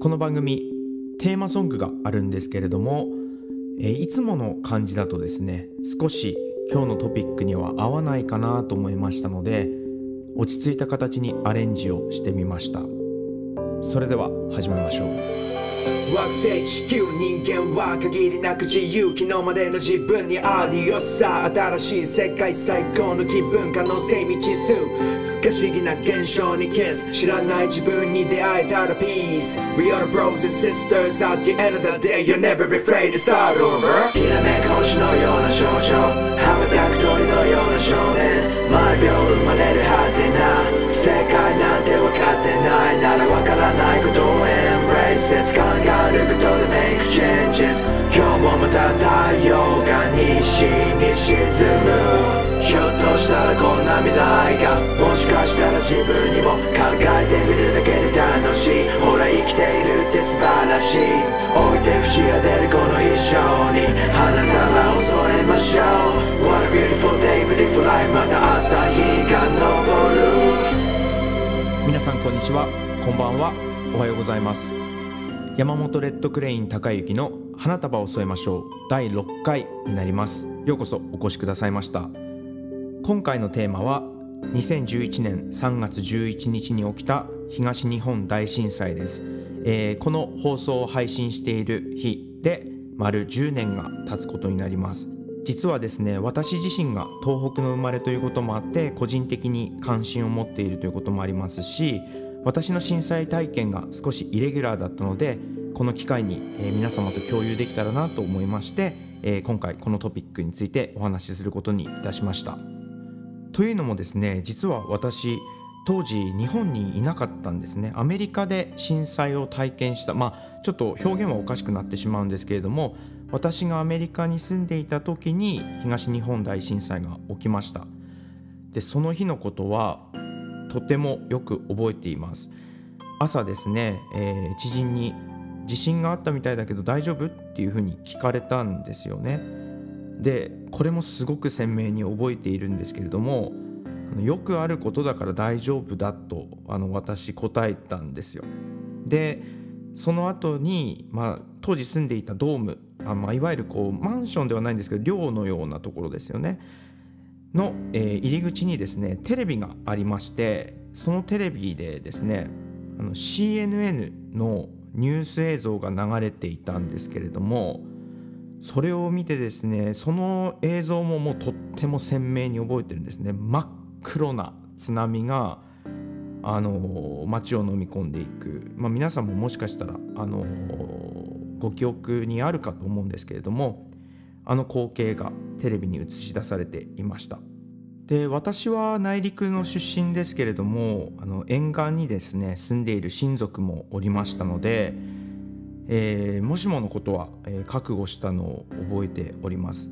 この番組テーマソングがあるんですけれども、えいつもの感じだとですね少し今日のトピックには合わないかなと思いましたので落ち着いた形にアレンジをしてみました。それでは始めましょう。惑星地球人間は限りなく自由昨日までの自分にアディオさ。新しい世界最高の気分可能性未知数。不可思議な現象にキス知らない自分に出会えたら Peace We are bros and sisters. At the end of the day You're never afraid to start over. ひらめく星のような少女。羽ばたく鳥のような少年。毎秒生まれる果てな世界。ってないなら分からないことを Embrace it 考えることで Make changes 今日もまた太陽が西に沈むひょっとしたらこんな未来がもしかしたら自分にも考えてみるだけで楽しいほら生きているって素晴らしい。置いて口が出るこの衣装に。花束を添えましょう。What a beautiful day beautiful life また朝日が昇る。皆さんこんにちは。こんばんは。おはようございます。山本レッドクレイン高之の花束を添えましょう。第6回になります。ようこそお越しくださいました。今回のテーマは2011年3月11日に起きた東日本大震災です、えー、この放送を配信している日で丸10年が経つことになります。実はですね私自身が東北の生まれということもあって個人的に関心を持っているということもありますし私の震災体験が少しイレギュラーだったのでこの機会に、皆様と共有できたらなと思いまして、今回このトピックについてお話しすることにいたしました。というのもですね実は私当時日本にいなかったんですねアメリカで震災を体験したまあちょっと表現はおかしくなってしまうんですけれども私がアメリカに住んでいた時に東日本大震災が起きました。でその日のことはとてもよく覚えています。朝ですね、えー、知人に地震があったみたいだけど大丈夫？っていうふうに聞かれたんですよね。でこれもすごく鮮明に覚えているんですけれどもよくあることだから大丈夫だとあの私答えたんですよ。でその後に、まあ、当時住んでいたドームあ、まあ、いわゆるこうマンションではないんですけど寮のようなところですよね。の、えー、入り口にですねテレビがありましてそのテレビでですねあの CNN のニュース映像が流れていたんですけれどもそれを見てですねその映像ももうとっても鮮明に覚えてるんですね。真っ黒な津波があの街を飲み込んでいく、まあ、皆さんももしかしたらあのご記憶にあるかと思うんですけれどもあの光景がテレビに映し出されていました。で私は内陸の出身ですけれどもあの沿岸にですね住んでいる親族もおりましたので、えー、もしものことは、え、覚悟したのを覚えております。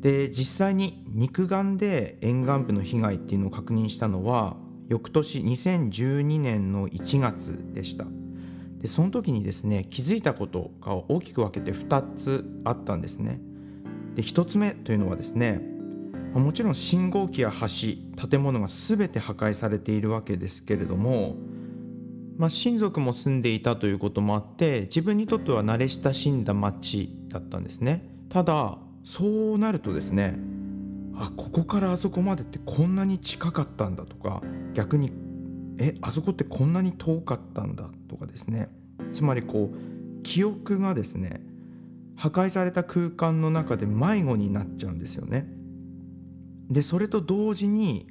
で実際に肉眼で沿岸部の被害っていうのを確認したのは翌年2012年の1月でした。でその時にですね気づいたことが大きく分けて2つあったんですね。で1つ目というのはですねもちろん信号機や橋建物が全て破壊されているわけですけれども、まあ、親族も住んでいたということもあって自分にとっては慣れ親しんだ町だったんですね。ただそうなるとですねあここからあそこまでってこんなに近かったんだとか逆にえあそこってこんなに遠かったんだとかですねつまりこう記憶がですね破壊された空間の中で迷子になっちゃうんですよね。でそれと同時に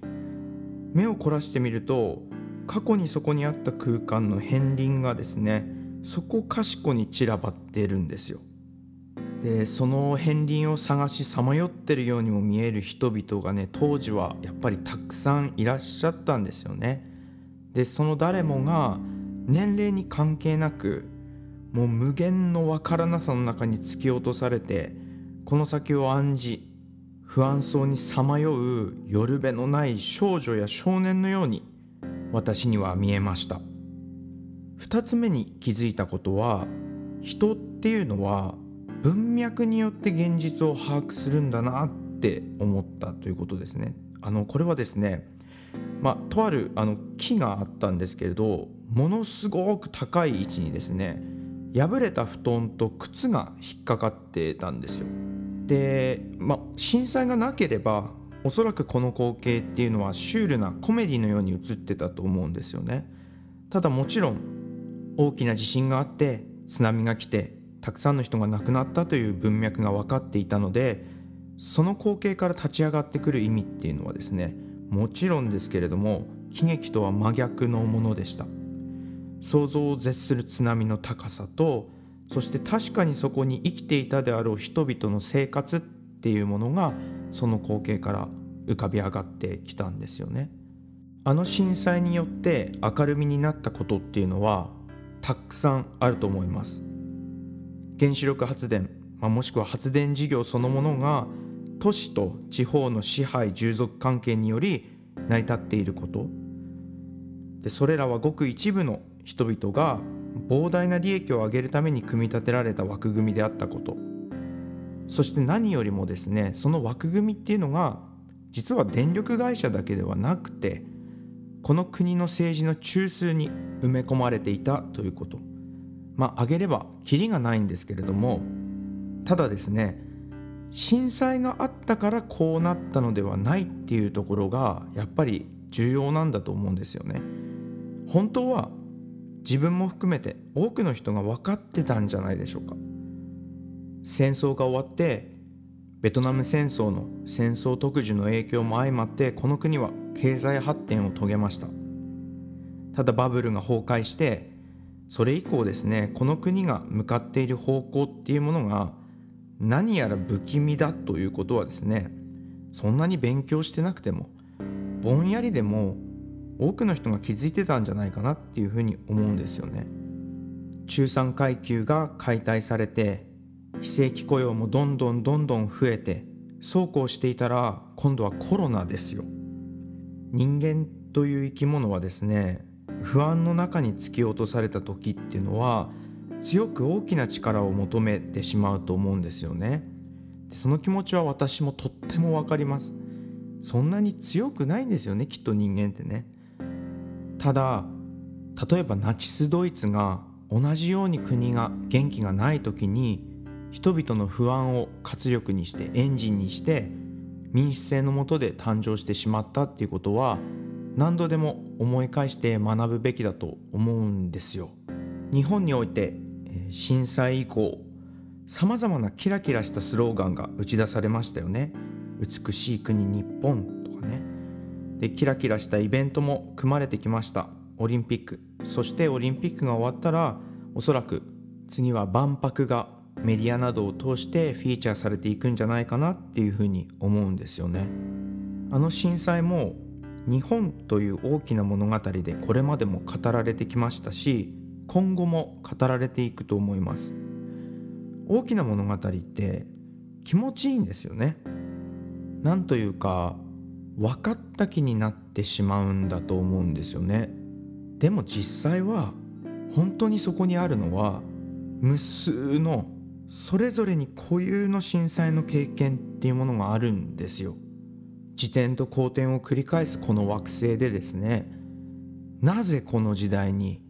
目を凝らしてみると過去にそこにあった空間の片鱗がですねそこかしこに散らばっているんですよ。でその片鱗を探しさまよってるようにも見える人々がね当時はやっぱりたくさんいらっしゃったんですよね。でその誰もが年齢に関係なくもう無限のわからなさの中に突き落とされてこの先を案じ不安そうにさまよう夜べのない少女や少年のように私には見えました。2つ目に気づいたことは人っていうのは文脈によって現実を把握するんだなって思ったということですね。あのこれはですねまあ、とあるあの木があったんですけれどものすごく高い位置にですね破れた布団と靴が引っかかってたんですよ。で、まあ、震災がなければおそらくこの光景っていうのはシュールなコメディのように映ってたと思うんですよね。ただもちろん大きな地震があって津波が来てたくさんの人が亡くなったという文脈が分かっていたのでその光景から立ち上がってくる意味っていうのはですねもちろんですけれども喜劇とは真逆のものでした。想像を絶する津波の高さとそして確かにそこに生きていたであろう人々の生活っていうものがその光景から浮かび上がってきたんですよね。あの震災によって明るみになったことっていうのはたくさんあると思います。原子力発電、まあ、もしくは発電事業そのものが都市と地方の支配従属関係により成り立っていること。でそれらはごく一部の人々が膨大な利益を上げるために組み立てられた枠組みであったこと。そして何よりもですねその枠組みっていうのが実は電力会社だけではなくてこの国の政治の中枢に埋め込まれていたということ。まあ挙げればキリがないんですけれどもただですね震災があったからこうなったのではないっていうところがやっぱり重要なんだと思うんですよね。本当は自分も含めて多くの人が分かってたんじゃないでしょうか。戦争が終わってベトナム戦争の戦争特需の影響も相まってこの国は経済発展を遂げましたただバブルが崩壊してそれ以降ですねこの国が向かっている方向っていうものが何やら不気味だということはですねそんなに勉強してなくてもぼんやりでも多くの人が気づいてたんじゃないかなっていうふうに思うんですよね。中産階級が解体されて非正規雇用もどんどんどんどん増えてそうこうしていたら今度はコロナですよ。人間という生き物はですね不安の中に突き落とされた時っていうのは強く大きな力を求めてしまうと思うんですよね。でその気持ちは私もとっても分かります。そんなに強くないんですよねきっと人間ってね。ただ例えばナチスドイツが同じように国が元気がない時に人々の不安を活力にしてエンジンにして民主制のもとで誕生してしまったっていうことは何度でも思い返して学ぶべきだと思うんですよ。日本において震災以降さまざまなキラキラしたスローガンが打ち出されましたよね。美しい国日本とかね。でキラキラしたイベントも組まれてきました。オリンピックそしてオリンピックが終わったらおそらく次は万博がメディアなどを通してフィーチャーされていくんじゃないかなっていうふうに思うんですよね。あの震災も日本という大きな物語でこれまでも語られてきましたし今後も語られていくと思います。大きな物語って気持ちいいんですよね。なんというか分かった気になってしまうんだと思うんですよね。でも実際は本当にそこにあるのは無数のそれぞれに固有の震災の経験っていうものがあるんですよ。自転と後転を繰り返すこの惑星でですねなぜこの時代に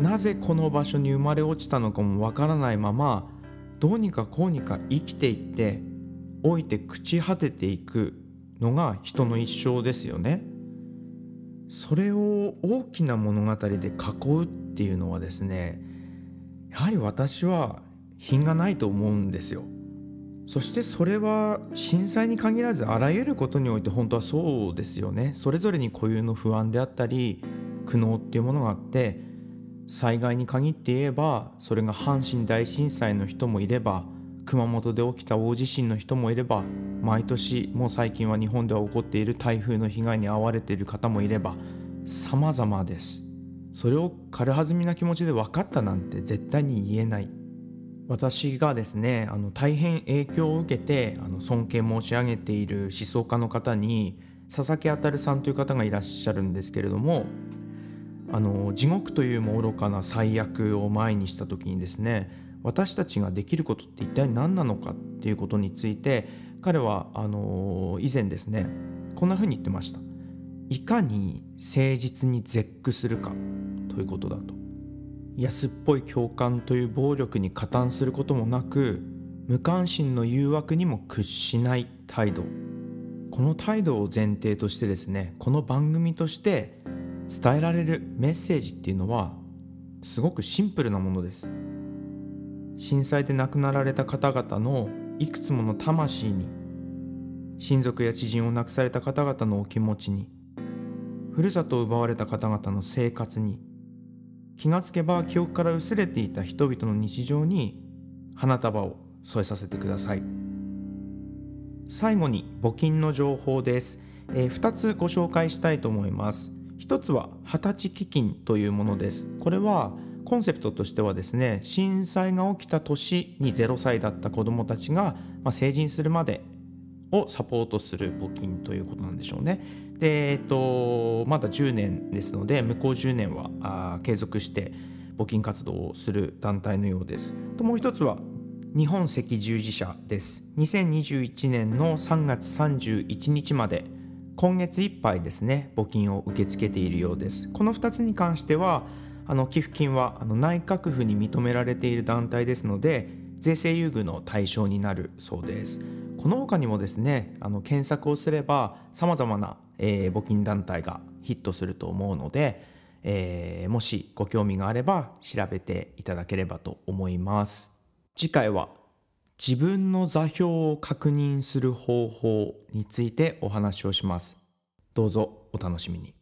なぜこの場所に生まれ落ちたのかもわからないままどうにかこうにか生きていって老いて朽ち果てていくのが人の一生ですよね。それを大きな物語で囲うっていうのはですねやはり私は品がないと思うんですよ。そしてそれは震災に限らずあらゆることにおいて本当はそうですよね。それぞれに固有の不安であったり苦悩っていうものがあって災害に限って言えばそれが阪神大震災の人もいれば熊本で起きた大地震の人もいれば毎年もう最近は日本では起こっている台風の被害に遭われている方もいれば様々です。それを軽はずみな気持ちで分かったなんて絶対に言えない。私がですねあの大変影響を受けてあの尊敬申し上げている思想家の方に佐々木あたるさんという方がいらっしゃるんですけれどもあの地獄というも愚かな最悪を前にした時にですね私たちができることって一体何なのかっていうことについて彼はあの以前ですねこんなふうに言ってました。いかに誠実に絶句するかということだと。安っぽい共感という暴力に加担することもなく無関心の誘惑にも屈しない態度。この態度を前提としてですねこの番組として伝えられるメッセージっていうのはすごくシンプルなものです。震災で亡くなられた方々のいくつもの魂に親族や知人を亡くされた方々のお気持ちにふるさとを奪われた方々の生活に気がつけば記憶から薄れていた人々の日常に花束を添えさせてください。最後に募金の情報です、えー、2つご紹介したいと思います。一つは二十歳基金というものですこれはコンセプトとしてはですね震災が起きた年に0歳だった子どもたちが、まあ、成人するまでをサポートする募金ということなんでしょうね。で、えっと、まだ10年ですので向こう10年は継続して募金活動をする団体のようです。ともう一つは日本赤十字社です。2021年の3月31日まで今月いっぱいですね募金を受け付けているようです。この2つに関してはあの寄付金はあの内閣府に認められている団体ですので税制優遇の対象になるそうです。この他にもですねあの検索をすればさまざまな、えー、募金団体がヒットすると思うので、えー、もしご興味があれば調べていただければと思います。次回は自分の座標を確認する方法についてお話をします。どうぞお楽しみに。